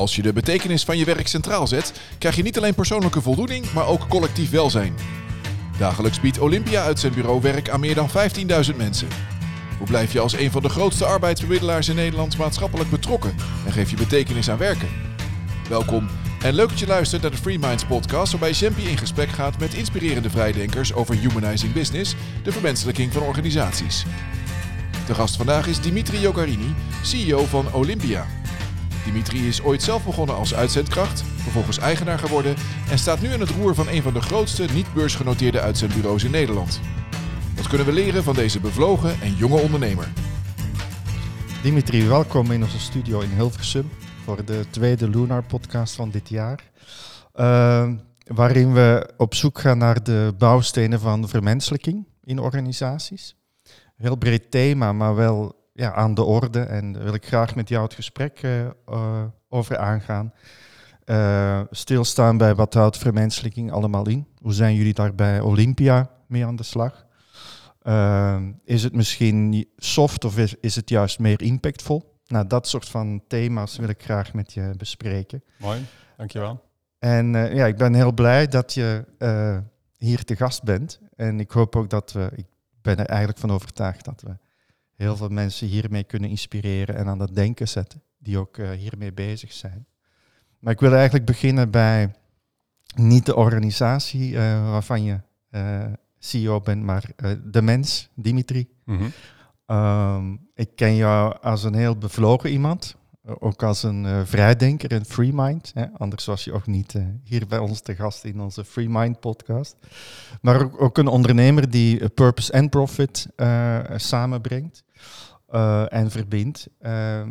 Als je de betekenis van je werk centraal zet, krijg je niet alleen persoonlijke voldoening, maar ook collectief welzijn. Dagelijks biedt Olympia uit zijn bureau werk aan meer dan 15.000 mensen. Hoe blijf je als een van de grootste arbeidsbemiddelaars in Nederland maatschappelijk betrokken en geef je betekenis aan werken? Welkom en leuk dat je luistert naar de Free Minds podcast, waarbij Jampi in gesprek gaat met inspirerende vrijdenkers over humanizing business, de vermenselijking van organisaties. De gast vandaag is Dimitri Jogarini, CEO van Olympia. Dimitri is ooit zelf begonnen als uitzendkracht, vervolgens eigenaar geworden en staat nu aan het roer van een van de grootste niet-beursgenoteerde uitzendbureaus in Nederland. Wat kunnen we leren van deze bevlogen en jonge ondernemer? Dimitri, welkom in onze studio in Hilversum voor de tweede Lunar podcast van dit jaar. Uh, waarin we op zoek gaan naar de bouwstenen van vermenselijking in organisaties. Heel breed thema, maar wel ja, aan de orde. En daar wil ik graag met jou het gesprek uh, uh, over aangaan. Uh, stilstaan bij wat houdt vermenselijking allemaal in? Hoe zijn jullie daar bij Olympia mee aan de slag? is het misschien soft of is, is het juist meer impactvol? Nou, dat soort van thema's wil ik graag met je bespreken. Mooi, dankjewel. En ja, ik ben heel blij dat je hier te gast bent. En ik hoop ook dat we, ik ben er eigenlijk van overtuigd dat we heel veel mensen hiermee kunnen inspireren en aan het denken zetten, die ook uh, hiermee bezig zijn. Maar ik wil eigenlijk beginnen bij niet de organisatie uh, waarvan je uh, CEO bent, maar de mens, Dimitri. Mm -hmm. um, ik ken jou als een heel bevlogen iemand, ook als een vrijdenker en free mind. Hè? Anders was je ook niet hier bij ons te gast in onze Free Mind podcast. Maar ook, ook een ondernemer die purpose en profit samenbrengt. Uh, en verbindt. Uh,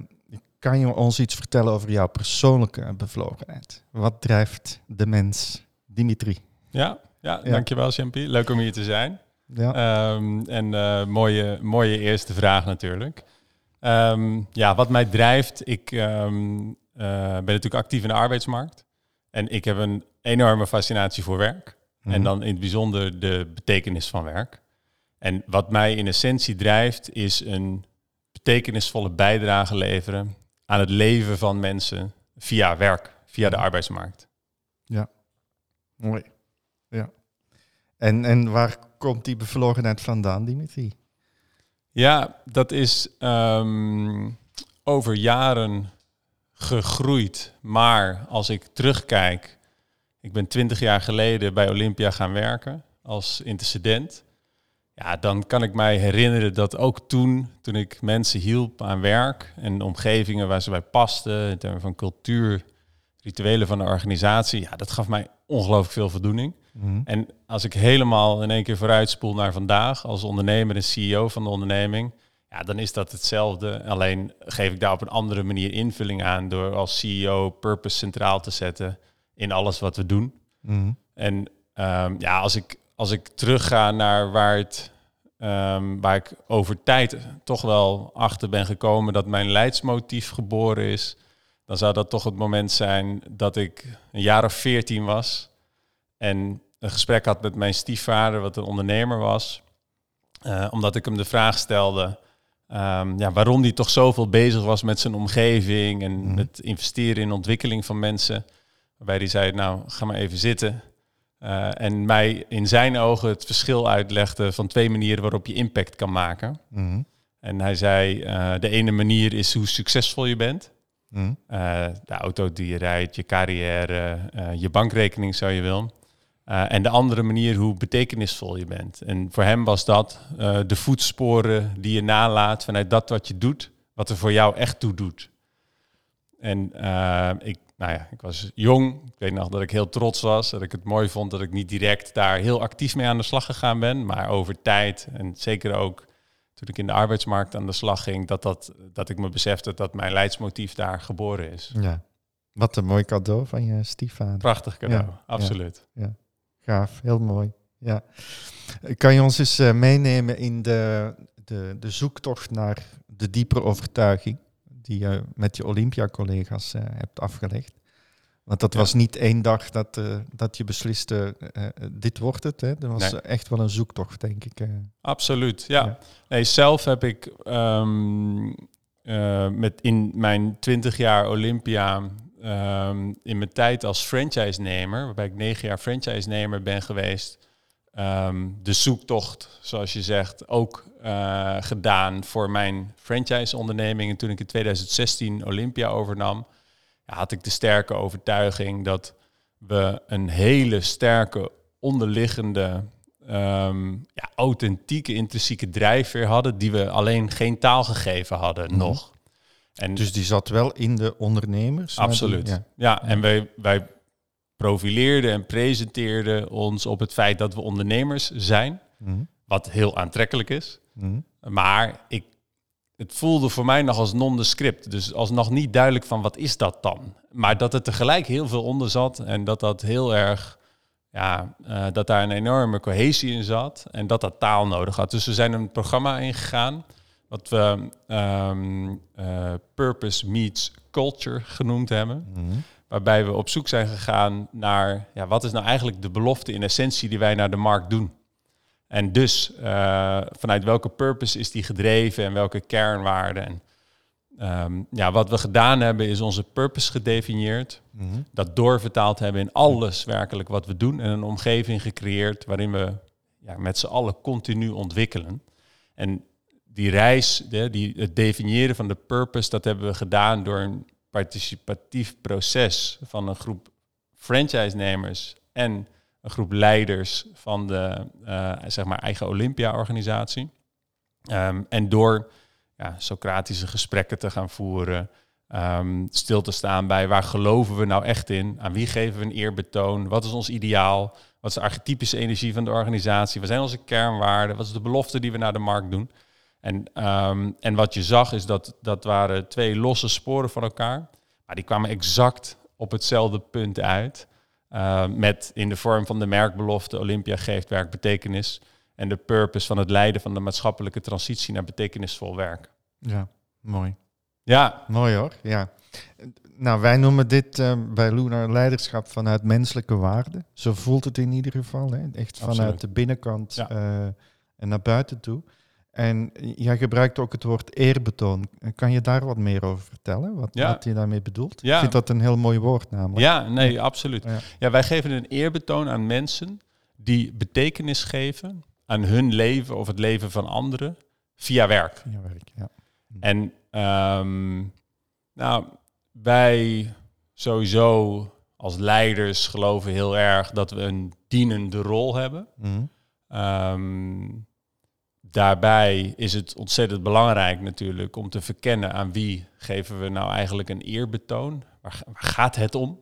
kan je ons iets vertellen over jouw persoonlijke bevlogenheid? Wat drijft de mens, Dimitri? Ja, ja, ja. dankjewel, Champi. Leuk om hier te zijn. Ja. Um, en uh, mooie, mooie eerste vraag natuurlijk. Um, ja, wat mij drijft, ik um, ben natuurlijk actief in de arbeidsmarkt. En ik heb een enorme fascinatie voor werk. Mm. En dan in het bijzonder de betekenis van werk. En wat mij in essentie drijft, is een betekenisvolle bijdrage leveren aan het leven van mensen via werk, via de arbeidsmarkt. Ja, mooi. Ja. En, en waar komt die bevlogenheid vandaan, Dimitri? Ja, dat is um, over jaren gegroeid. Maar als ik terugkijk, ik ben twintig jaar geleden bij Olympia gaan werken als intercedent. Ja, dan kan ik mij herinneren dat ook toen, toen ik mensen hielp aan werk en omgevingen waar ze bij pasten, in termen van cultuur, rituelen van de organisatie, ja, dat gaf mij ongelooflijk veel voldoening. Mm. En als ik helemaal in één keer vooruitspoel naar vandaag, als ondernemer en CEO van de onderneming, ja, dan is dat hetzelfde. Alleen geef ik daar op een andere manier invulling aan door als CEO purpose centraal te zetten in alles wat we doen. Mm. En um, ja, als ik als ik terugga naar waar, het, um, waar ik over tijd toch wel achter ben gekomen dat mijn leidsmotief geboren is, dan zou dat toch het moment zijn dat ik een jaar of veertien was en een gesprek had met mijn stiefvader, wat een ondernemer was. Uh, omdat ik hem de vraag stelde um, ja, waarom hij toch zoveel bezig was met zijn omgeving en mm. met investeren in ontwikkeling van mensen. Waarbij hij zei, nou, ga maar even zitten. Uh, en mij in zijn ogen het verschil uitlegde van twee manieren waarop je impact kan maken. Mm. En hij zei, uh, de ene manier is hoe succesvol je bent. Mm. Uh, de auto die je rijdt, je carrière, je bankrekening zou je willen. en de andere manier hoe betekenisvol je bent. En voor hem was dat de voetsporen die je nalaat vanuit dat wat je doet, wat er voor jou echt toe doet. En ik nou ja, ik was jong. Ik weet nog dat ik heel trots was. Dat ik het mooi vond dat ik niet direct daar heel actief mee aan de slag gegaan ben. Maar over tijd en zeker ook toen ik in de arbeidsmarkt aan de slag ging, dat, dat, dat ik me besefte dat mijn leidsmotief daar geboren is. Ja, wat een mooi cadeau van je stiefvader. Prachtig cadeau, absoluut. Ja, ja, gaaf, heel mooi. Ja. Kan je ons eens uh, meenemen in de, de, de zoektocht naar de diepere overtuiging? Die je met je Olympia-collega's uh, hebt afgelegd. Want dat was niet één dag dat, uh, dat je besliste, uh, dit wordt het. Hè? Dat was nee. echt wel een zoektocht, denk ik. Absoluut, ja. ja. Nee, zelf heb ik um, met in mijn twintig jaar Olympia ehm, in mijn tijd als franchise-nemer, waarbij ik negen jaar franchise-nemer ben geweest, ehm, de zoektocht, zoals je zegt, ook eh, gedaan voor mijn franchise-onderneming. En toen ik in 2016 Olympia overnam, ja, had ik de sterke overtuiging dat we een hele sterke onderliggende, ehm, ja, authentieke, intrinsieke drijfveer hadden, die we alleen geen taal gegeven hadden Mhm. nog. En Dus die zat wel in de ondernemers. die- Absoluut. ja. Ja, en wij, wij profileerden en presenteerden ons op het feit dat we ondernemers zijn, Mhm. wat heel aantrekkelijk is. Mhm. Maar ik, het voelde voor mij nog als nondescript. Dus als nog niet duidelijk van wat is dat dan. Maar dat er tegelijk heel veel onder zat en dat dat heel erg, ja, eh, dat daar een enorme cohesie in zat en dat dat taal nodig had. Dus we zijn een programma ingegaan wat we ehm, eh, Purpose Meets Culture genoemd hebben. Mhm. Waarbij we op zoek zijn gegaan naar ja, wat is nou eigenlijk de belofte in essentie die wij naar de markt doen. En dus eh, vanuit welke purpose is die gedreven en welke kernwaarden. En, ehm, ja, wat we gedaan hebben is onze purpose gedefinieerd. Mhm. Dat doorvertaald hebben in alles werkelijk wat we doen. En een omgeving gecreëerd waarin we ja, met z'n allen continu ontwikkelen. En die reis, de, die, het definiëren van de purpose, dat hebben we gedaan door een participatief proces van een groep franchise-nemers en een groep leiders van de eh, zeg maar eigen Olympia-organisatie. Ehm, en door ja, Socratische gesprekken te gaan voeren, ehm, stil te staan bij waar geloven we nou echt in, aan wie geven we een eerbetoon, wat is ons ideaal, wat is de archetypische energie van de organisatie, wat zijn onze kernwaarden, wat is de belofte die we naar de markt doen. En, ehm, en wat je zag is dat dat waren twee losse sporen van elkaar, maar die kwamen exact op hetzelfde punt uit. Uh, met in de vorm van de merkbelofte Olympia geeft werk betekenis. En de purpose van het leiden van de maatschappelijke transitie naar betekenisvol werk. Ja, mooi. Ja, Mooi hoor, ja. Nou, wij noemen dit eh, bij Lunar leiderschap vanuit menselijke waarden. Zo voelt het in ieder geval. Hè? Echt vanuit Absoluut. de binnenkant Ja. eh, en naar buiten toe. En jij gebruikt ook het woord eerbetoon. Kan je daar wat meer over vertellen? Wat, Ja. wat je daarmee bedoelt? Ja. Ik vind dat een heel mooi woord namelijk. ja nee, absoluut. Ja. Ja, wij geven een eerbetoon aan mensen die betekenis geven aan hun leven of het leven van anderen via werk. Ja, werk, ja. En ehm, nou, wij sowieso als leiders geloven heel erg dat we een dienende rol hebben. Ehm, daarbij is het ontzettend belangrijk natuurlijk om te verkennen aan wie geven we nou eigenlijk een eerbetoon. Waar, waar gaat het om?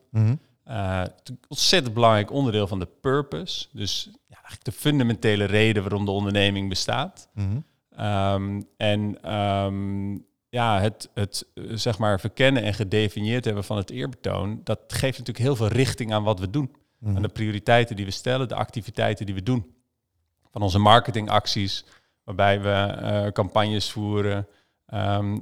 Het een ontzettend belangrijk onderdeel van de purpose. Dus ja, eigenlijk de fundamentele reden waarom de onderneming bestaat. Mhm. Ehm, en ehm, ja, het, het eh, zeg maar verkennen en gedefinieerd hebben van het eerbetoon, dat geeft natuurlijk heel veel richting aan wat we doen. Mhm. Aan de prioriteiten die we stellen, de activiteiten die we doen. Van onze marketingacties, waarbij we eh, campagnes voeren ehm,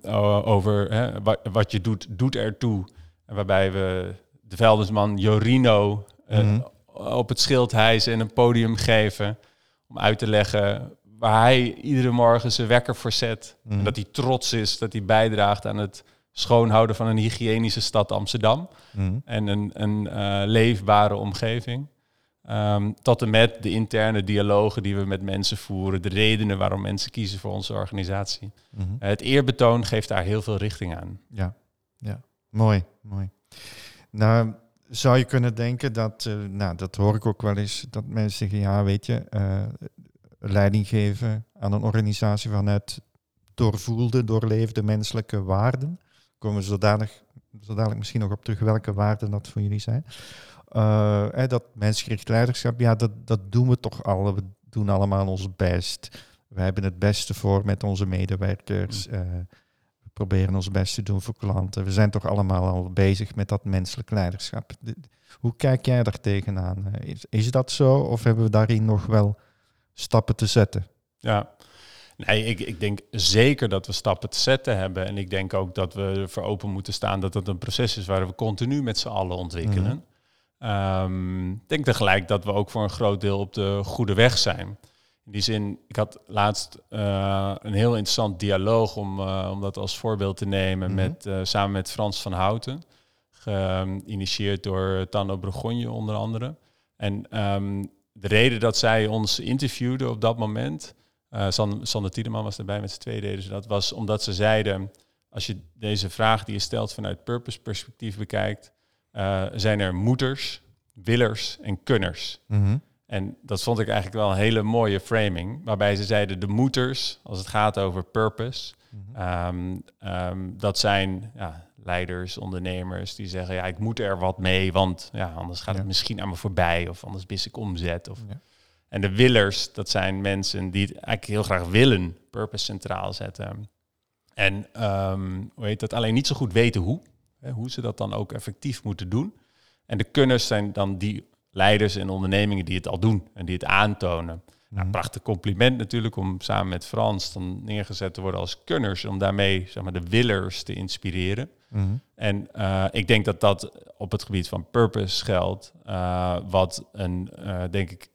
over hè, wat, wat je doet, doet ertoe. En waarbij we de vuilnisman Jorino eh, Mhm. op het schild hijsen en een podium geven om uit te leggen waar hij iedere morgen zijn wekker voor zet. Mhm. En dat hij trots is dat hij bijdraagt aan het schoonhouden van een hygiënische stad Amsterdam Mhm. en een, een eh, leefbare omgeving. Ehm, tot en met de interne dialogen die we met mensen voeren, de redenen waarom mensen kiezen voor onze organisatie. Mhm. Eh, het eerbetoon geeft daar heel veel richting aan. Ja, ja. Mooi, mooi. Nou, zou je kunnen denken dat, eh, nou, dat hoor ik ook wel eens, dat mensen zeggen, ja, weet je, eh, leiding geven aan een organisatie vanuit doorvoelde, doorleefde menselijke waarden. Komen we zodanig, zo dadelijk misschien nog op terug welke waarden dat voor jullie zijn. Eh, hè, dat mensgericht leiderschap, ja, dat, dat doen we toch al. We doen allemaal ons best. We hebben het beste voor met onze medewerkers. eh, we proberen ons best te doen voor klanten. We zijn toch allemaal al bezig met dat menselijk leiderschap. De- Hoe kijk jij daar tegenaan? Eh, Is, is dat zo of hebben we daarin nog wel stappen te zetten? Ja, nee, ik, ik denk zeker dat we stappen te zetten hebben. En ik denk ook dat we ervoor open moeten staan dat het een proces is waar we continu met z'n allen ontwikkelen. Ehm, ik denk tegelijk dat we ook voor een groot deel op de goede weg zijn. In die zin, ik had laatst eh, een heel interessant dialoog om, eh, om dat als voorbeeld te nemen Mhm. met, eh, samen met Frans van Houten. geïnitieerd door Tanno Bregonje onder andere. En ehm, de reden dat zij ons interviewden op dat moment, uh, Sander Tiedeman was erbij met z'n twee deden ze dat, was omdat ze zeiden, als je deze vraag die je stelt vanuit purpose perspectief bekijkt, uh, zijn er moeders, willers en kunners. Mhm. En dat vond ik eigenlijk wel een hele mooie framing, waarbij ze zeiden de moeders, als het gaat over purpose, Mhm. Ehm, ehm, dat zijn ja, leiders, ondernemers die zeggen, ja, ik moet er wat mee, want ja, anders gaat Ja. het misschien aan me voorbij of anders mis ik omzet. Of... Ja. En de willers, dat zijn mensen die het eigenlijk heel graag willen, purpose centraal zetten. En ehm, hoe heet dat? Alleen niet zo goed weten hoe. Hoe ze dat dan ook effectief moeten doen. En de kunners zijn dan die leiders en ondernemingen die het al doen en die het aantonen. Nou, Mhm. prachtig compliment natuurlijk om samen met Frans dan neergezet te worden als kunners, om daarmee zeg maar, de willers te inspireren. Mhm. En eh, ik denk dat dat op het gebied van purpose geldt, eh, wat een, eh, denk ik,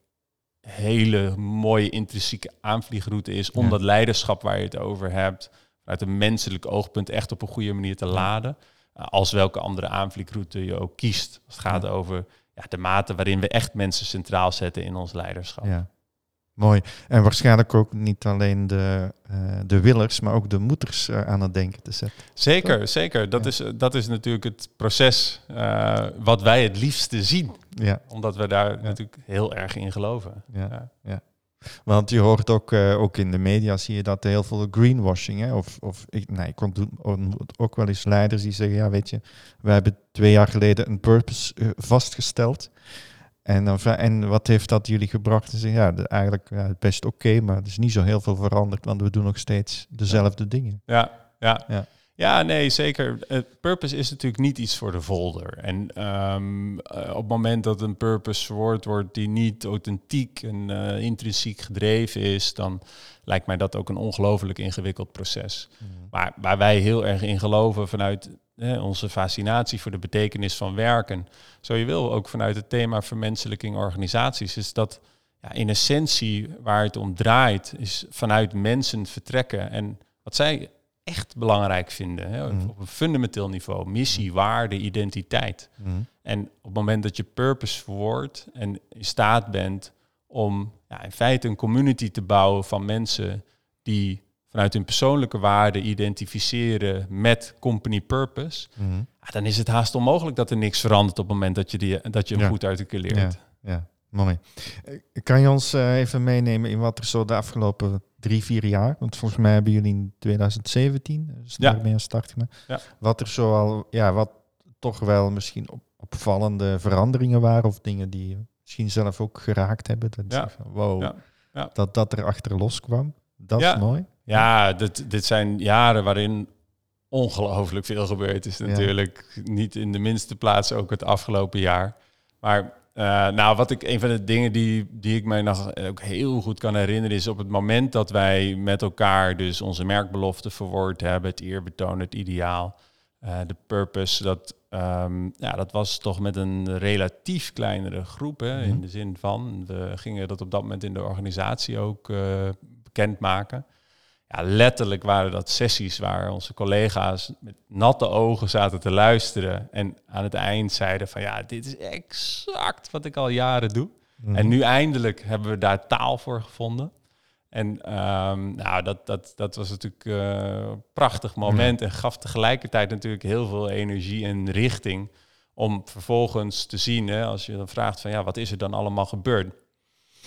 hele mooie intrinsieke aanvliegroute is om Ja. dat leiderschap waar je het over hebt, uit een menselijk oogpunt echt op een goede manier te laden. Eh, als welke andere aanvliegroute je ook kiest. Als het gaat Ja. over ja, de mate waarin we echt mensen centraal zetten in ons leiderschap. Ja, mooi. En waarschijnlijk ook niet alleen de, eh, de willers, maar ook de moeders eh, aan het denken te zetten. Zeker, zeker. Dat, Ja. is, dat is natuurlijk het proces wat wij het liefste zien. Ja, Omdat we daar natuurlijk heel erg in geloven. ja, Ja. Want je hoort ook, eh, ook in de media, zie je dat heel veel greenwashing. Hè? Of, of ik, nee, ik ontmoet ook wel eens leiders die zeggen, ja weet je, we hebben twee jaar geleden een purpose eh, vastgesteld. En, dan en wat heeft dat jullie gebracht? En zeggen, ja, de- eigenlijk ja, best oké, maar er is niet zo heel veel veranderd, want we doen nog steeds dezelfde dingen. Ja, ja. Ja. Ja, nee, zeker. Purpose is natuurlijk niet iets voor de folder. En um, uh, op het moment dat een purpose verwoord wordt die niet authentiek en uh, intrinsiek gedreven is, dan lijkt mij dat ook een ongelooflijk ingewikkeld proces. Mm. Maar waar wij heel erg in geloven vanuit onze fascinatie voor de betekenis van werken, zo je wil ook vanuit het thema vermenselijking organisaties, is dat ja, in essentie waar het om draait, is vanuit mensen vertrekken en wat zij echt belangrijk vinden. Hè? Mhm. Op een fundamenteel niveau. Missie, waarde, identiteit. Mm. En op het moment dat je purpose verwoordt en in staat bent om ja, in feite een community te bouwen van mensen die vanuit hun persoonlijke waarden identificeren met company purpose, Mm. ja, dan is het haast onmogelijk dat er niks verandert op het moment dat je, die, dat je hem Ja. goed articuleert. Ja, ja, mooi. Eh, Kan je ons eh, even meenemen in wat er zo de afgelopen drie, vier jaar, want volgens mij hebben jullie in 2017, dus Ja. daarmee een start gemaakt, Ja. wat er zo al, ja, wat toch wel misschien op, opvallende veranderingen waren of dingen die je misschien zelf ook geraakt hebben. Dat Ja. van, wow, Ja. Ja. dat dat er achter los kwam. Dat Ja. is mooi. Ja, dit, dit zijn jaren waarin ongelooflijk veel gebeurd is Ja. natuurlijk. Niet in de minste plaats ook het afgelopen jaar. Maar eh, nou, wat ik, een van de dingen die, die ik mij nog ook heel goed kan herinneren... is op het moment dat wij met elkaar dus onze merkbelofte verwoord hebben... het eerbetoon, het ideaal, eh, de purpose... Dat, ehm, ja, dat was toch met een relatief kleinere groep. Hè, Mhm. In de zin van, we gingen dat op dat moment in de organisatie ook eh, bekendmaken ja, letterlijk waren dat sessies waar onze collega's met natte ogen zaten te luisteren. En aan het eind zeiden van ja, dit is exact wat ik al jaren doe. Mhm. En nu eindelijk hebben we daar taal voor gevonden. En ehm, nou, dat, dat, dat was natuurlijk eh, een prachtig moment en gaf tegelijkertijd natuurlijk heel veel energie en richting om vervolgens te zien, hè, als je dan vraagt van ja, wat is er dan allemaal gebeurd?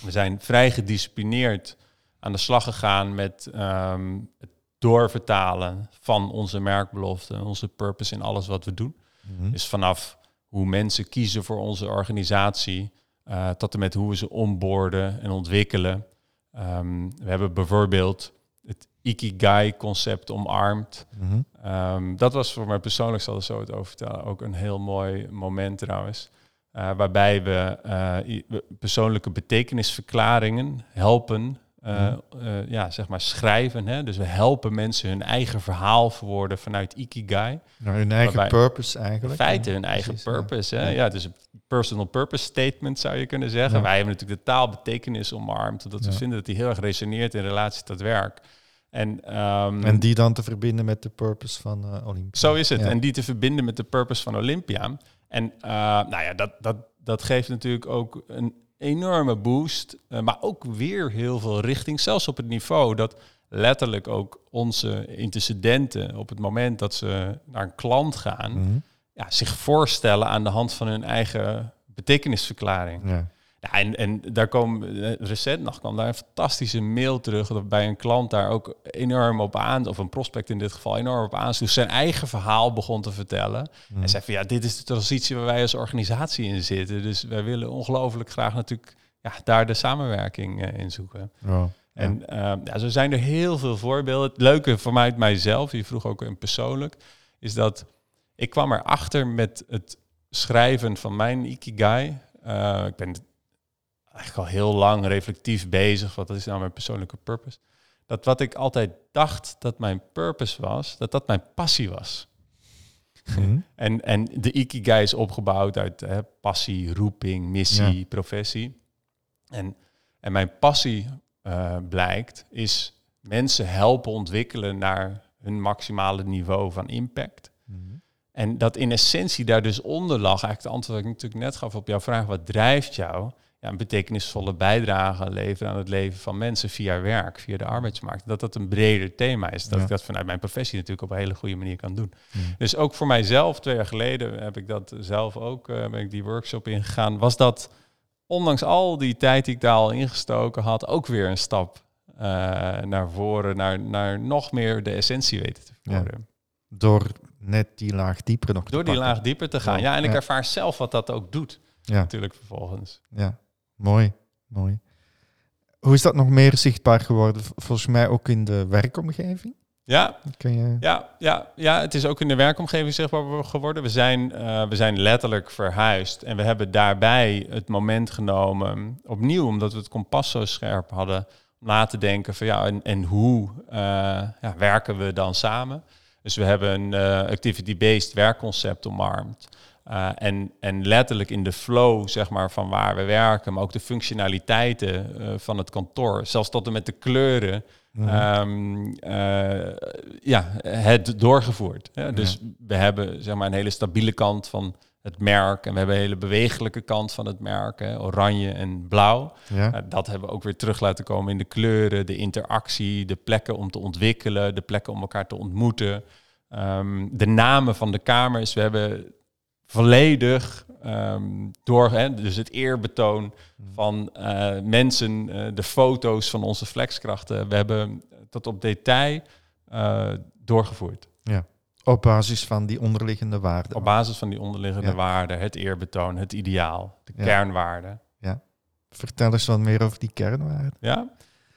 We zijn vrij gedisciplineerd aan de slag gegaan met ehm, het doorvertalen van onze merkbelofte, onze purpose in alles wat we doen. Mhm. Dus vanaf hoe mensen kiezen voor onze organisatie, eh, tot en met hoe we ze onboorden en ontwikkelen. Ehm, we hebben bijvoorbeeld het Ikigai-concept omarmd. Mhm. Ehm, dat was voor mij persoonlijk, zal ik zo het over vertellen, ook een heel mooi moment trouwens. Eh, waarbij we eh, we persoonlijke betekenisverklaringen helpen, eh, Mhm. eh, ja, zeg maar schrijven. Hè? Dus we helpen mensen hun eigen verhaal verwoorden vanuit Ikigai. Nou, hun eigen purpose In eigenlijk. feite Ja, hun eigen precies, ja. purpose. Hè? Ja. Dus een personal purpose statement zou je kunnen zeggen. Ja. Wij hebben natuurlijk de taalbetekenis omarmd, omdat we vinden dat die heel erg resoneert in relatie tot werk. En, ehm, En die dan te verbinden met de purpose van eh Olympia. zo is het. En die te verbinden met de purpose van Olympia. En nou ja, dat, dat, dat geeft natuurlijk ook een enorme boost. eh, maar ook weer heel veel richting. Zelfs op het niveau dat letterlijk ook onze intercedenten... op het moment dat ze naar een klant gaan... Mhm. ja, zich voorstellen aan de hand van hun eigen betekenisverklaring. Ja. Ja, en, en daar komen eh, recent nog kwam daar een fantastische mail terug dat bij een klant daar ook enorm op aan, of een prospect in dit geval enorm op aansloeg, zijn eigen verhaal begon te vertellen. Mhm. En zei van ja, dit is de transitie waar wij als organisatie in zitten. Dus wij willen ongelooflijk graag natuurlijk ja, daar de samenwerking eh, in zoeken. En eh, ja, zo zijn er heel veel voorbeelden. Het leuke voor mij, mijzelf, je vroeg ook in persoonlijk, is dat ik kwam erachter met het schrijven van mijn Ikigai. Ik ben eigenlijk al heel lang reflectief bezig. Wat is nou mijn persoonlijke purpose? Dat wat ik altijd dacht dat mijn purpose was, dat dat mijn passie was. Mhm. En, en de Ikigai is opgebouwd uit hè, passie, roeping, missie, Ja. professie. En, en mijn passie eh, blijkt, is mensen helpen ontwikkelen naar hun maximale niveau van impact. Mhm. En dat in essentie daar dus onder lag, eigenlijk de antwoord dat ik natuurlijk net gaf op jouw vraag, wat drijft jou? Ja, een betekenisvolle bijdrage leveren aan het leven van mensen via werk, via de arbeidsmarkt. Dat dat een breder thema is. Dat Ja. ik dat vanuit mijn professie natuurlijk op een hele goede manier kan doen. Mhm. Dus ook voor mijzelf, twee jaar geleden heb ik dat zelf ook, eh, ben ik die workshop ingegaan. Was dat, ondanks al die tijd die ik daar al ingestoken had, ook weer een stap eh, naar voren, naar, naar nog meer de essentie weten te Ja. worden. Door net die laag dieper nog te Door die pakken. laag dieper te gaan. Ja. En ik ervaar zelf wat dat ook doet, Ja, natuurlijk vervolgens. ja. Mooi, mooi. Hoe is dat nog meer zichtbaar geworden? Volgens mij ook in de werkomgeving. Ja, je... Ja, ja, ja, het is ook in de werkomgeving zichtbaar geworden. We zijn, eh, we zijn letterlijk verhuisd en we hebben daarbij het moment genomen, opnieuw omdat we het kompas zo scherp hadden, om na te denken van ja, en, en hoe eh, ja, werken we dan samen? Dus we hebben een eh, activity-based werkconcept omarmd. Eh, en, en letterlijk in de flow zeg maar, van waar we werken, maar ook de functionaliteiten eh, van het kantoor, zelfs tot en met de kleuren, Mhm. ehm, eh, ja, het doorgevoerd. Ja, dus we hebben zeg maar, een hele stabiele kant van het merk en we hebben een hele bewegelijke kant van het merk, hè, oranje en blauw. ja. Nou, dat hebben we ook weer terug laten komen in de kleuren, de interactie, de plekken om te ontwikkelen, de plekken om elkaar te ontmoeten. Ehm, de namen van de kamers. We hebben volledig ehm, door, hè, dus het eerbetoon van eh, mensen, eh, de foto's van onze flexkrachten. We hebben tot op detail eh, doorgevoerd. Op basis van die onderliggende waarden. Op basis van die onderliggende Ja. waarden, het eerbetoon, het ideaal, de Ja. kernwaarden. Vertel eens wat meer over die kernwaarden. Ja?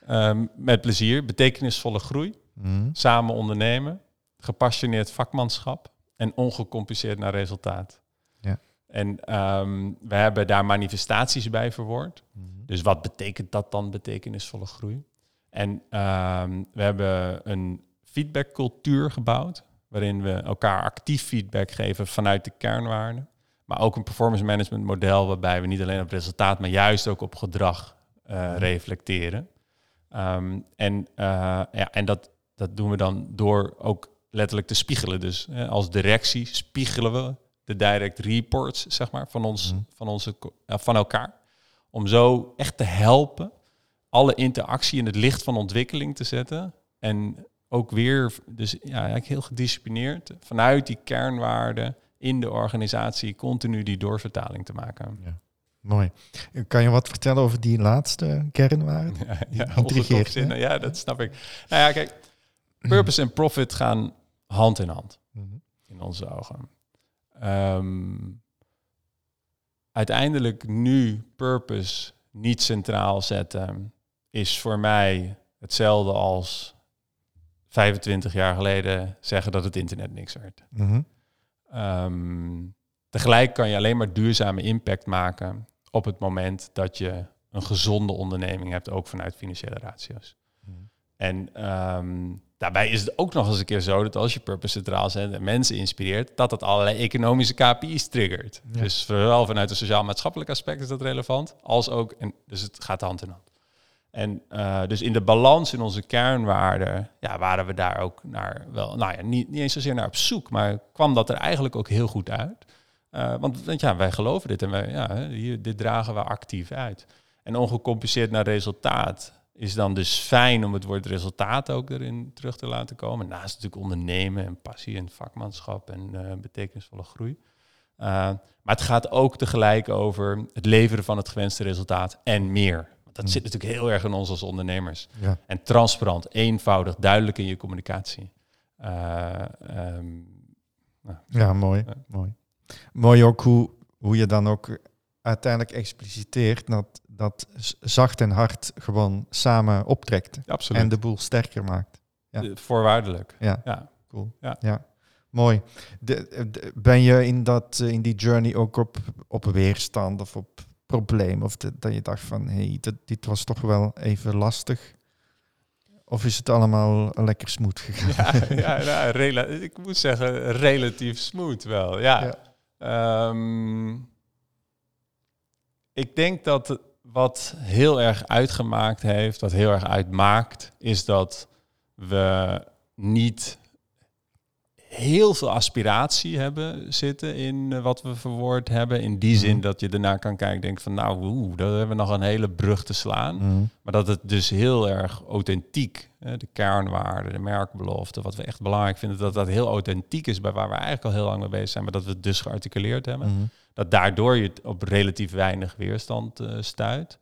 Ehm, met plezier, betekenisvolle groei. Mhm. samen ondernemen, gepassioneerd vakmanschap en ongecompliceerd naar resultaat. Ja. En ehm, we hebben daar manifestaties bij verwoord. Mhm. Dus wat betekent dat dan, betekenisvolle groei? En ehm, we hebben een feedbackcultuur gebouwd, waarin we elkaar actief feedback geven vanuit de kernwaarden. Maar ook een performance management model waarbij we niet alleen op resultaat, maar juist ook op gedrag eh, reflecteren. Ehm, en eh, ja, en dat, dat doen we dan door ook letterlijk te spiegelen. Dus hè, als directie spiegelen we de direct reports, zeg maar, van, ons, Mhm. van, onze, eh, van elkaar. Om zo echt te helpen alle interactie in het licht van ontwikkeling te zetten. En ook weer, dus ja, eigenlijk heel gedisciplineerd, vanuit die kernwaarden in de organisatie continu die doorvertaling te maken. Mooi. Kan je wat vertellen over die laatste kernwaarde? Ja, ja, Intrigeert, ongekopzinnen. Ja, dat snap ik. Nou ja, kijk, purpose en profit gaan hand in hand Mhm. in onze ogen. Ehm, uiteindelijk nu purpose niet centraal zetten is voor mij hetzelfde als 25 jaar geleden zeggen dat het internet niks werd. Mhm. Ehm, tegelijk kan je alleen maar duurzame impact maken op het moment dat je een gezonde onderneming hebt, ook vanuit financiële ratio's. Mhm. En ehm, daarbij is het ook nog eens een keer zo dat als je purpose centraal zet en mensen inspireert, dat het allerlei economische KPI's triggert. Ja. Dus zowel vanuit een sociaal-maatschappelijk aspect is dat relevant, als ook, en dus het gaat hand in hand. En uh, dus in de balans in onze kernwaarden, ja, waren we daar ook naar wel, nou ja, niet, niet eens zozeer naar op zoek, maar kwam dat er eigenlijk ook heel goed uit. Uh, want, ja, wij geloven dit en wij, ja, hier, dit dragen we actief uit. En ongecompliceerd naar resultaat is dan dus fijn om het woord resultaat ook erin terug te laten komen. Naast natuurlijk ondernemen en passie en vakmanschap en uh, betekenisvolle groei. Maar het gaat ook tegelijk over het leveren van het gewenste resultaat en meer. Dat zit natuurlijk heel erg in ons als ondernemers. Ja. En transparant, eenvoudig, duidelijk in je communicatie. Uh, um, nou, ja, mooi. mooi. Mooi ook hoe, hoe je dan ook uiteindelijk expliciteert dat, dat zacht en hard gewoon samen optrekt. absoluut. En de boel sterker maakt. Ja. Voorwaardelijk. Ja, ja. cool. Ja. ja. Mooi. De, de, ben je in, dat, in die journey ook op, op weerstand of op probleem? Of de, dat je dacht van, hé, hey, dit, dit was toch wel even lastig? Of is het allemaal lekker smooth gegaan? Ja, ja nou, ik moet zeggen, relatief smooth wel. Ja. ja. Um, ik denk dat wat heel erg uitgemaakt heeft, wat heel erg uitmaakt, is dat we niet heel veel aspiratie hebben zitten in uh, wat we verwoord hebben. In die zin dat je daarna kan kijken en denkt van nou, oeh, daar hebben we nog een hele brug te slaan. Mm. Maar dat het dus heel erg authentiek, hè, de kernwaarden, de merkbelofte, wat we echt belangrijk vinden, dat dat heel authentiek is bij waar we eigenlijk al heel lang mee bezig zijn, maar dat we het dus gearticuleerd hebben. Mm. Dat daardoor je op relatief weinig weerstand uh, stuit.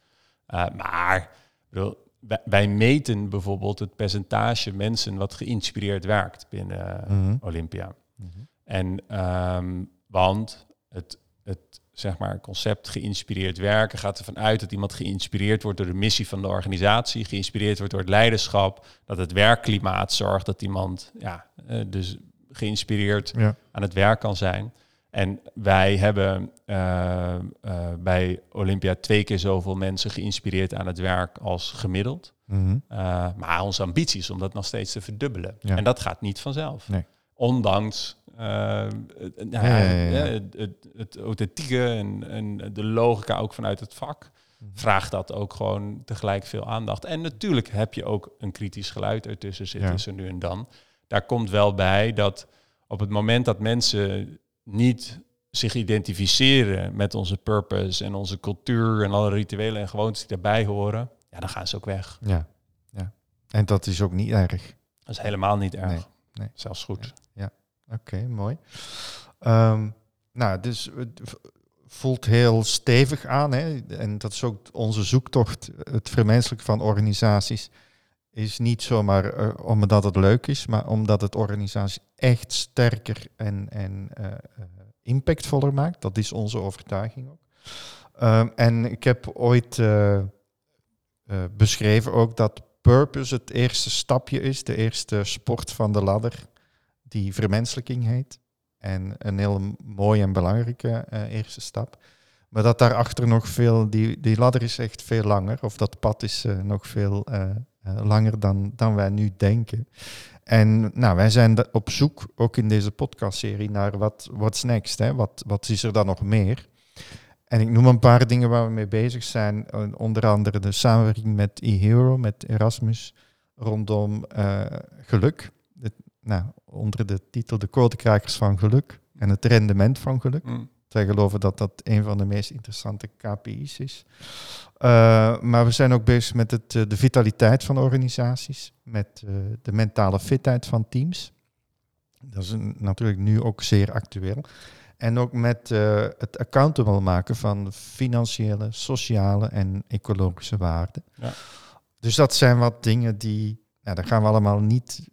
Uh, maar bedoel, wij, meten bijvoorbeeld het percentage mensen wat geïnspireerd werkt binnen Mm -hmm. Olympia. Mm -hmm. En um, want het, het zeg maar, concept geïnspireerd werken gaat ervan uit dat iemand geïnspireerd wordt door de missie van de organisatie, geïnspireerd wordt door het leiderschap, dat het werkklimaat zorgt dat iemand ja, uh, dus geïnspireerd ja. aan het werk kan zijn. En wij hebben uh, uh, bij Olympia twee keer zoveel mensen geïnspireerd aan het werk als gemiddeld. Mm -hmm. uh, maar onze ambitie is om dat nog steeds te verdubbelen. Ja. En dat gaat niet vanzelf. Nee. Ondanks het, ja, ja, het, het, het, authentieke en, en, de logica ook vanuit het vak. Mhm. Vraagt dat ook gewoon tegelijk veel aandacht. En natuurlijk heb je ook een kritisch geluid ertussen zitten, zo nu en dan. Daar komt wel bij dat op het moment dat mensen niet zich identificeren met onze purpose en onze cultuur en alle rituelen en gewoontes die daarbij horen, ja, dan gaan ze ook weg. Ja. ja. En dat is ook niet erg. Dat is helemaal niet erg. Nee, nee. Zelfs goed. Oké, mooi. Ehm, nou, dus het voelt heel stevig aan. Hè? En dat is ook onze zoektocht. Het vermenselijken van organisaties is niet zomaar eh, omdat het leuk is, maar omdat het organisatie echt sterker en, en eh, eh, impactvoller maakt. Dat is onze overtuiging ook. Ehm, en ik heb ooit eh, beschreven ook dat purpose het eerste stapje is, de eerste sport van de ladder die vermenselijking heet. En een hele mooie en belangrijke eerste stap. Maar dat daarachter nog veel, die, die ladder is echt veel langer, of dat pad is nog veel langer dan, dan wij nu denken. En nou, wij zijn op zoek, ook in deze podcastserie, naar wat what's next. Hè? Wat, wat is er dan nog meer? En ik noem een paar dingen waar we mee bezig zijn. Onder andere de samenwerking met eHero, met Erasmus, rondom eh, geluk. Nou, onder de titel De Codekrakers van Geluk en het rendement van geluk. Mm. Wij geloven dat dat een van de meest interessante KPI's is. Uh, maar we zijn ook bezig met het, uh, de vitaliteit van organisaties, met uh, de mentale fitheid van teams. Dat is een, natuurlijk nu ook zeer actueel. En ook met het accountable maken van financiële, sociale en ecologische waarden. Ja. Dus dat zijn wat dingen die, nou, daar gaan we allemaal niet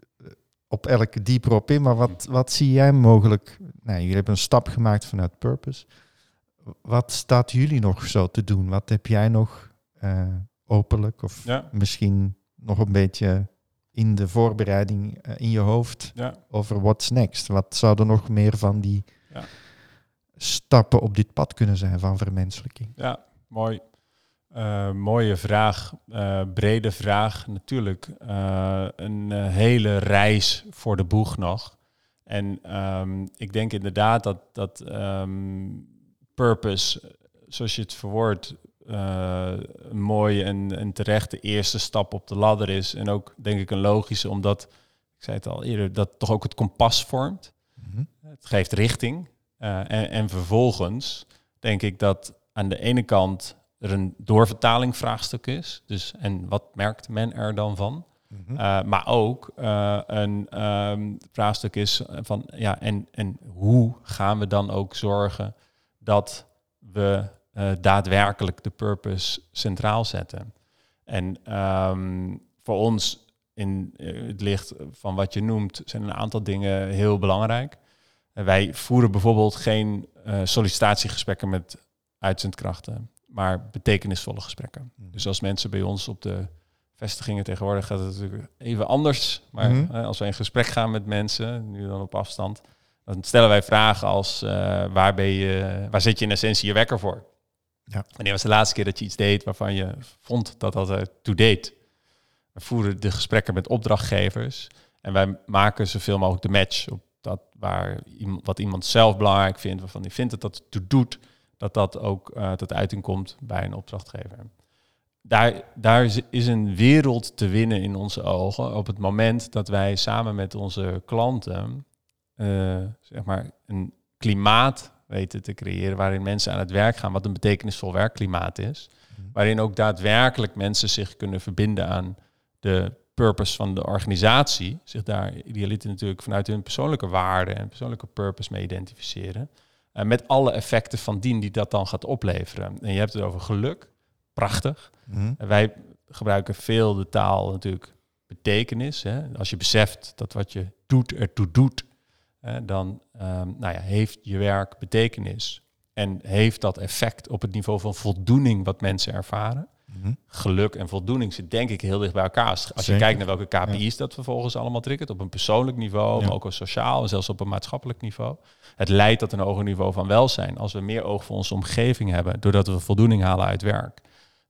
op elke dieper op in, maar wat, wat zie jij mogelijk? Nou, jullie hebben een stap gemaakt vanuit Purpose. Wat staat jullie nog zo te doen? Wat heb jij nog uh, openlijk of Ja. misschien nog een beetje in de voorbereiding uh, in je hoofd Ja. over what's next? Wat zouden nog meer van die Ja. stappen op dit pad kunnen zijn van vermenselijking? Ja, mooi. Uh, mooie vraag, uh, brede vraag. Natuurlijk uh, een hele reis voor de boeg nog. En um, ik denk inderdaad dat, dat um, purpose, zoals je het verwoordt, eh, een mooie en, en terechte eerste stap op de ladder is. En ook denk ik een logische, omdat, ik zei het al eerder, dat toch ook het kompas vormt. Mhm. Het geeft richting. Eh, en, en vervolgens denk ik dat aan de ene kant er een doorvertaling vraagstuk is. Dus en wat merkt men er dan van? Mhm. Uh, maar ook uh, een um, vraagstuk is van ja, en, en hoe gaan we dan ook zorgen dat we uh, daadwerkelijk de purpose centraal zetten? En um, voor ons in het licht van wat je noemt, zijn een aantal dingen heel belangrijk. wij voeren bijvoorbeeld geen sollicitatiegesprekken met uitzendkrachten, maar betekenisvolle gesprekken. Mhm. Dus als mensen bij ons op de vestigingen tegenwoordig gaat het natuurlijk even anders. Maar Mhm. als wij in gesprek gaan met mensen, nu dan op afstand, dan stellen wij vragen als uh, waar, ben je, waar zet je in essentie je wekker voor? Ja. Wanneer was de laatste keer dat je iets deed waarvan je vond dat dat er toe deed? We voeren de gesprekken met opdrachtgevers en wij maken zoveel mogelijk de match op dat waar iemand, wat iemand zelf belangrijk vindt, waarvan hij vindt dat dat toe doet, dat dat ook uh, tot uiting komt bij een opdrachtgever daar, daar is een wereld te winnen in onze ogen op het moment dat wij samen met onze klanten uh, zeg maar een klimaat weten te creëren waarin mensen aan het werk gaan, wat een betekenisvol werkklimaat is, waarin ook daadwerkelijk mensen zich kunnen verbinden aan de purpose van de organisatie, zich daar idealiter natuurlijk vanuit hun persoonlijke waarden en persoonlijke purpose mee identificeren, uh, met alle effecten van dien die dat dan gaat opleveren. En je hebt het over geluk, prachtig. Mhm. En wij gebruiken veel de taal natuurlijk betekenis. Hè. Als je beseft dat wat je doet ertoe doet, hè, dan um, nou ja, heeft je werk betekenis. En heeft dat effect op het niveau van voldoening wat mensen ervaren. Mhm. Geluk en voldoening zit denk ik heel dicht bij elkaar. Als, je kijkt naar welke KPI's dat vervolgens allemaal triggert, op een persoonlijk niveau, Ja. maar ook op sociaal en zelfs op een maatschappelijk niveau. Het leidt tot een hoger niveau van welzijn als we meer oog voor onze omgeving hebben, doordat we voldoening halen uit werk.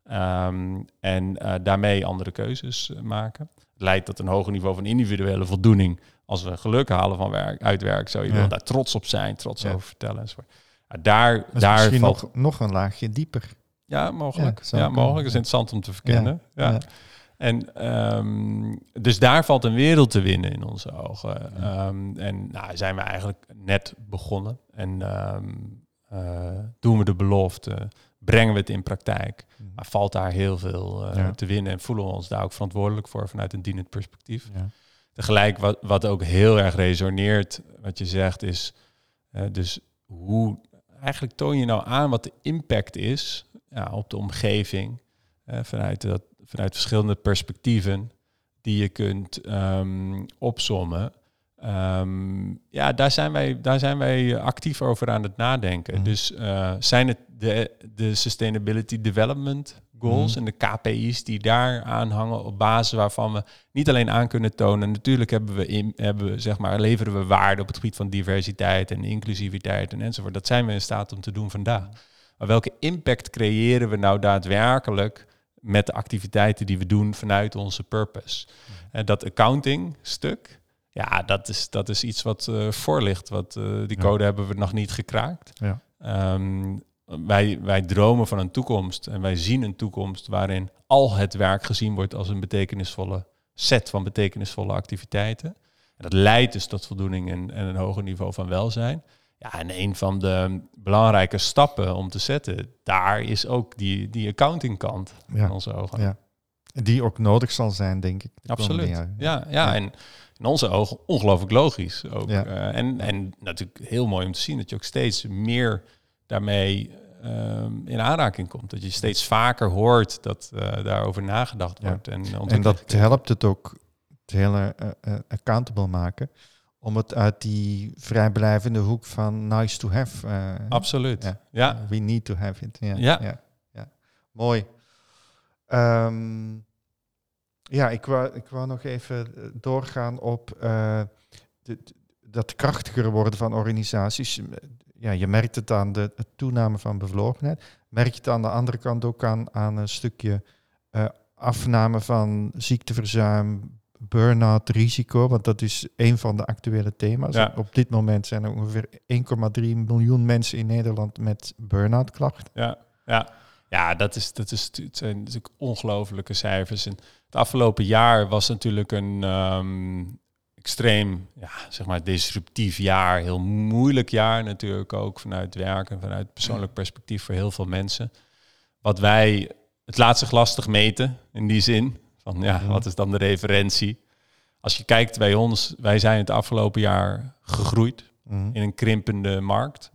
Ehm, en eh, daarmee andere keuzes maken. Het leidt tot een hoger niveau van individuele voldoening. Als we geluk halen van werk, uit werk, zou je Ja. wel daar trots op zijn, trots Ja. over vertellen enzovoort. Daar, daar misschien valt... nog, nog een laagje dieper. Ja, mogelijk. Ja, mogelijk. Dat is interessant om te verkennen. Ja. En ehm, dus daar valt een wereld te winnen in onze ogen. Ehm, en nou, zijn we eigenlijk net begonnen. En eh, doen we de belofte, brengen we het in praktijk. Maar valt daar heel veel eh, Ja. te winnen en voelen we ons daar ook verantwoordelijk voor vanuit een dienend perspectief. Ja. Tegelijk, wat, wat ook heel erg resoneert, wat je zegt, is eh, dus hoe eigenlijk toon je nou aan wat de impact is ja, op de omgeving eh, vanuit, dat, vanuit verschillende perspectieven die je kunt ehm, opsommen. Ehm, ja, daar zijn, wij, daar zijn wij actief over aan het nadenken. Mhm. Dus eh, zijn het de, de Sustainability Development Goals Mhm. en de KPI's die daar aan hangen op basis waarvan we niet alleen aan kunnen tonen. Natuurlijk hebben we, in, hebben we zeg maar, leveren we waarde op het gebied van diversiteit en inclusiviteit en enzovoort. Dat zijn we in staat om te doen vandaag. Maar welke impact creëren we nou daadwerkelijk met de activiteiten die we doen vanuit onze purpose? En dat accounting stuk, ja, dat is, dat is iets wat eh voor ligt. Wat, eh, die Ja. code hebben we nog niet gekraakt. Ja. Ehm, wij, wij dromen van een toekomst en wij zien een toekomst waarin al het werk gezien wordt als een betekenisvolle set van betekenisvolle activiteiten. En dat leidt dus tot voldoening en, en een hoger niveau van welzijn. Ja, en een van de belangrijke stappen om te zetten, daar is ook die, die accountingkant Ja. in onze ogen. Ja. Die ook nodig zal zijn, denk ik. de Absoluut. Ja, ja, Ja. en in onze ogen ongelooflijk logisch ook. Ja. Eh, en, en natuurlijk heel mooi om te zien dat je ook steeds meer daarmee ehm, in aanraking komt. Dat je steeds vaker hoort dat eh, daarover nagedacht Ja. wordt. En, En dat helpt het ook, het hele eh, accountable maken, om het uit die vrijblijvende hoek van nice to have. Absoluut. Ja. Ja. We need to have it. Ja. Ja. ja, ja. Mooi. Ehm, ja, ik wou, ik wou nog even eh, doorgaan op eh, de- dat krachtiger worden van organisaties. Ja, je merkt het aan de, toename van bevlogenheid. Merk je het aan de andere kant ook aan, aan een stukje eh, afname van ziekteverzuim, burn-out, risico. Want dat is een van de actuele thema's. Ja. Op dit moment zijn er ongeveer 1,3 miljoen mensen in Nederland met burn-out klachten. Ja, ja. Ja, dat, is, dat is, het zijn natuurlijk ongelofelijke cijfers. En het afgelopen jaar was natuurlijk een ehm, extreem, ja, zeg maar, disruptief jaar. Heel moeilijk jaar natuurlijk ook vanuit werk en vanuit persoonlijk perspectief voor heel veel mensen. Wat wij, het laat zich lastig meten in die zin. Van ja, Mhm. wat is dan de referentie? Als je kijkt bij ons, wij zijn het afgelopen jaar gegroeid Mhm. in een krimpende markt.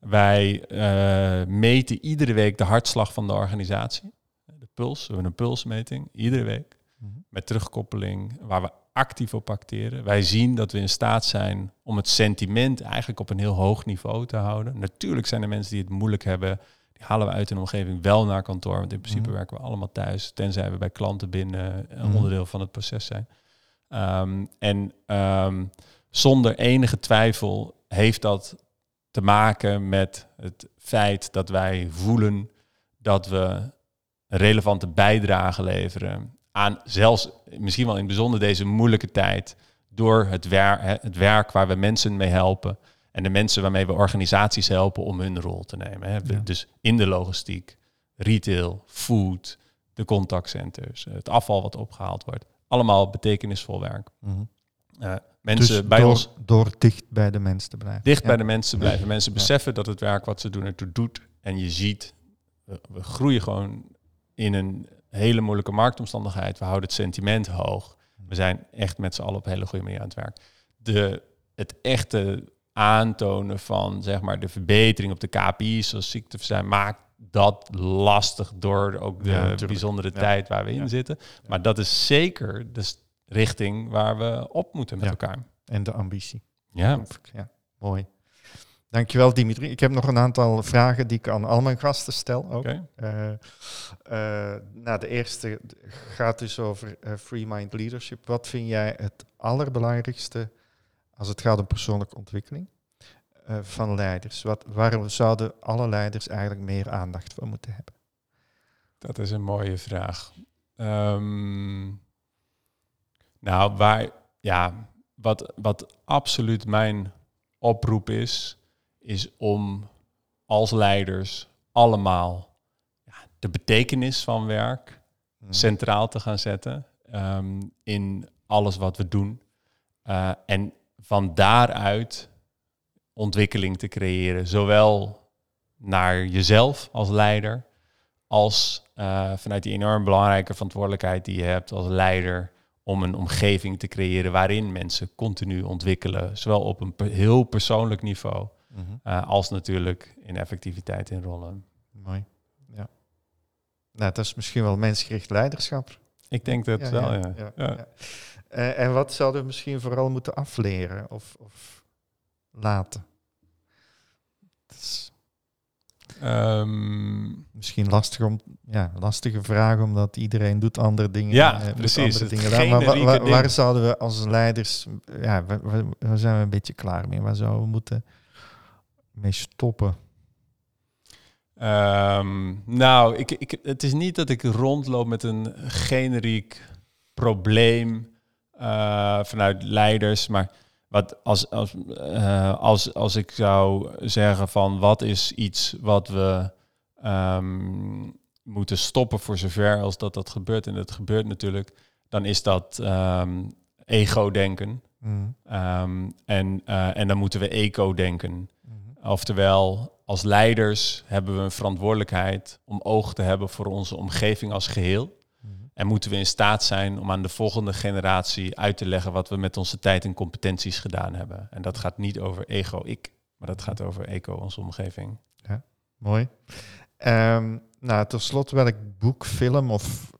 Wij eh, meten iedere week de hartslag van de organisatie. De puls, we hebben een pulsmeting, iedere week. Mhm. Met terugkoppeling, waar we actief op acteren. Wij zien dat we in staat zijn om het sentiment eigenlijk op een heel hoog niveau te houden. Natuurlijk zijn er mensen die het moeilijk hebben. Die halen we uit een omgeving wel naar kantoor. Want in principe Mhm. werken we allemaal thuis. Tenzij we bij klanten binnen een Mhm. onderdeel van het proces zijn. Ehm, en ehm, zonder enige twijfel heeft dat te maken met het feit dat wij voelen dat we een relevante bijdrage leveren aan zelfs misschien wel in het bijzonder deze moeilijke tijd door het, wer het werk waar we mensen mee helpen en de mensen waarmee we organisaties helpen om hun rol te nemen. Hè. Ja. Dus in de logistiek, retail, food, de contactcenters, het afval wat opgehaald wordt. Allemaal betekenisvol werk. Mhm. Mensen Dus bij door, ons door dicht bij de mens te blijven. dicht Ja. bij de mensen blijven. Mensen beseffen dat het werk wat ze doen ertoe doet. En je ziet, we, we groeien gewoon in een hele moeilijke marktomstandigheid. We houden het sentiment hoog. We zijn echt met z'n allen op een hele goede manier aan het werk. De, het echte aantonen van zeg maar, de verbetering op de KPI's, zoals ziekteverzuim, maakt dat lastig door ook de Ja, bijzondere Ja. tijd waar we in Ja. zitten. Maar dat is zeker de s- richting waar we op moeten met Ja. elkaar. En de ambitie. Ja. Ja, mooi. Dankjewel Dimitri. Ik heb nog een aantal vragen die ik aan al mijn gasten stel. Ook. Oké. Eh, eh, nou, de eerste gaat dus over eh, Free Mind Leadership. Wat vind jij het allerbelangrijkste als het gaat om persoonlijke ontwikkeling van leiders? Wat, waar zouden alle leiders eigenlijk meer aandacht voor moeten hebben? Dat is een mooie vraag. Ehm, nou, waar, ja, wat, wat absoluut mijn oproep is, is om als leiders allemaal ja, de betekenis van werk Mhm. centraal te gaan zetten ehm, in alles wat we doen. Eh, en van daaruit ontwikkeling te creëren, zowel naar jezelf als leider, als eh, vanuit die enorm belangrijke verantwoordelijkheid die je hebt als leider om een omgeving te creëren waarin mensen continu ontwikkelen, zowel op een per- heel persoonlijk niveau Mhm. eh, als natuurlijk in effectiviteit in rollen. Mooi. Ja. Nou, dat is misschien wel mensgericht leiderschap. Ik denk dat Ja, wel, ja, ja. ja, Ja. ja. Eh, en wat zouden we misschien vooral moeten afleren of, of laten? Dat is Ehm, misschien lastig om, ja, lastige vraag, omdat iedereen doet andere dingen. Ja, eh, precies. Andere dingen. Maar wa- wa- generieke waar, ding. zouden we als leiders, ja, waar, waar- waar zijn we een beetje klaar mee? Waar zouden we moeten mee stoppen? Ehm, nou, ik, ik, het is niet dat ik rondloop met een generiek probleem eh, vanuit leiders, maar wat als, als, eh, als, als ik zou zeggen van wat is iets wat we ehm, moeten stoppen voor zover als dat dat gebeurt, en dat gebeurt natuurlijk, dan is dat ehm, ego-denken. Mhm. Ehm, en, eh, en dan moeten we eco-denken. Mhm. Oftewel, als leiders hebben we een verantwoordelijkheid om oog te hebben voor onze omgeving als geheel. En moeten we in staat zijn om aan de volgende generatie uit te leggen wat we met onze tijd en competenties gedaan hebben. En dat gaat niet over ego-ik, maar dat gaat over eco, onze omgeving. Mooi. Ehm, nou, tot slot, welk boek, film of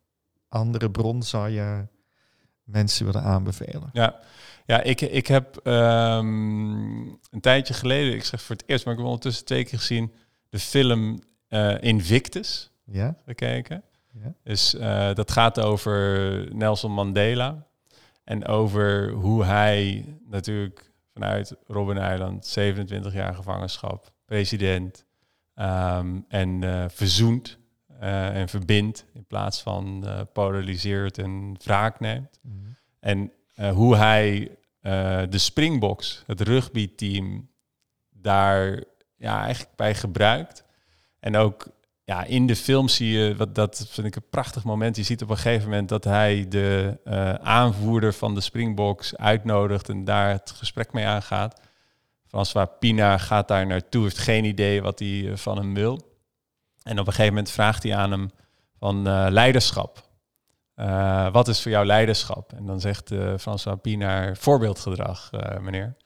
andere bron zou je mensen willen aanbevelen? Ja, ja ik, ik heb ehm, een tijdje geleden, ik zeg voor het eerst, maar ik heb ondertussen twee keer gezien, de film eh, Invictus Ja? gekeken. Ja. Dus eh, dat gaat over Nelson Mandela. En over hoe hij natuurlijk vanuit Robben Island, 27 jaar gevangenschap, president. ehm, en eh, verzoent eh, en verbindt in plaats van polariseert en wraak neemt. Mhm. En hoe hij de Springboks, het rugbyteam, daar ja, eigenlijk bij gebruikt. En ook ja, in de film zie je, wat, dat vind ik een prachtig moment. Je ziet op een gegeven moment dat hij de uh, aanvoerder van de Springboks uitnodigt en daar het gesprek mee aangaat. François Pina gaat daar naartoe, heeft geen idee wat hij van hem wil. En op een gegeven moment vraagt hij aan hem van uh, leiderschap. Wat is voor jou leiderschap? En dan zegt François Pinaar voorbeeldgedrag, meneer.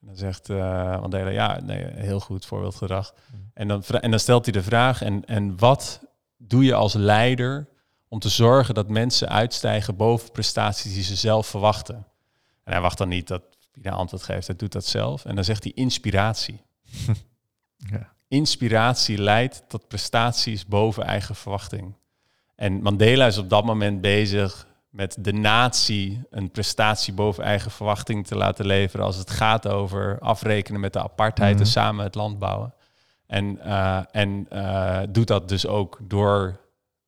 En dan zegt Mandela, ja, nee, heel goed voorbeeldgedrag. En dan, en dan stelt hij de vraag, en, en wat doe je als leider om te zorgen dat mensen uitstijgen boven prestaties die ze zelf verwachten? En hij wacht dan niet dat Pina antwoord geeft, hij doet dat zelf. En dan zegt hij inspiratie. ja. Inspiratie leidt tot prestaties boven eigen verwachting. En Mandela is op dat moment bezig met de natie een prestatie boven eigen verwachting te laten leveren als het gaat over afrekenen met de apartheid en mhm. samen het land bouwen. En, uh, en uh, doet dat dus ook door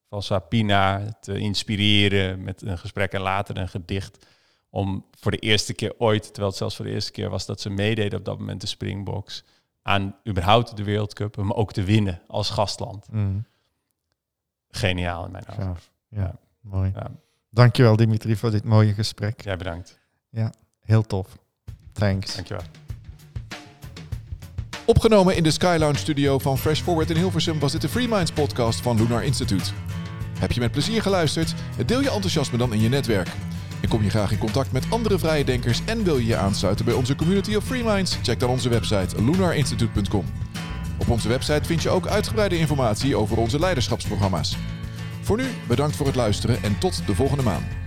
François Pina te inspireren met een gesprek en later een gedicht. Om voor de eerste keer ooit, terwijl het zelfs voor de eerste keer was dat ze meededen op dat moment de Springboks, aan überhaupt de Wereldcup, maar ook te winnen als gastland. Mm. Geniaal in mijn ogen. Ja, ja, mooi. Ja. Dankjewel Dimitri voor dit mooie gesprek. Jij bedankt. Ja, heel tof. Thanks. Dankjewel. Opgenomen in de Sky Lounge studio van Fresh Forward in Hilversum was dit de Free Minds podcast van Lunar Institute. Heb je met plezier geluisterd? Deel je enthousiasme dan in je netwerk. En kom je graag in contact met andere vrije denkers en wil je je aansluiten bij onze community of Free Minds? Check dan onze website lunarinstitute.com. Op onze website vind je ook uitgebreide informatie over onze leiderschapsprogramma's. Voor nu bedankt voor het luisteren en tot de volgende maand.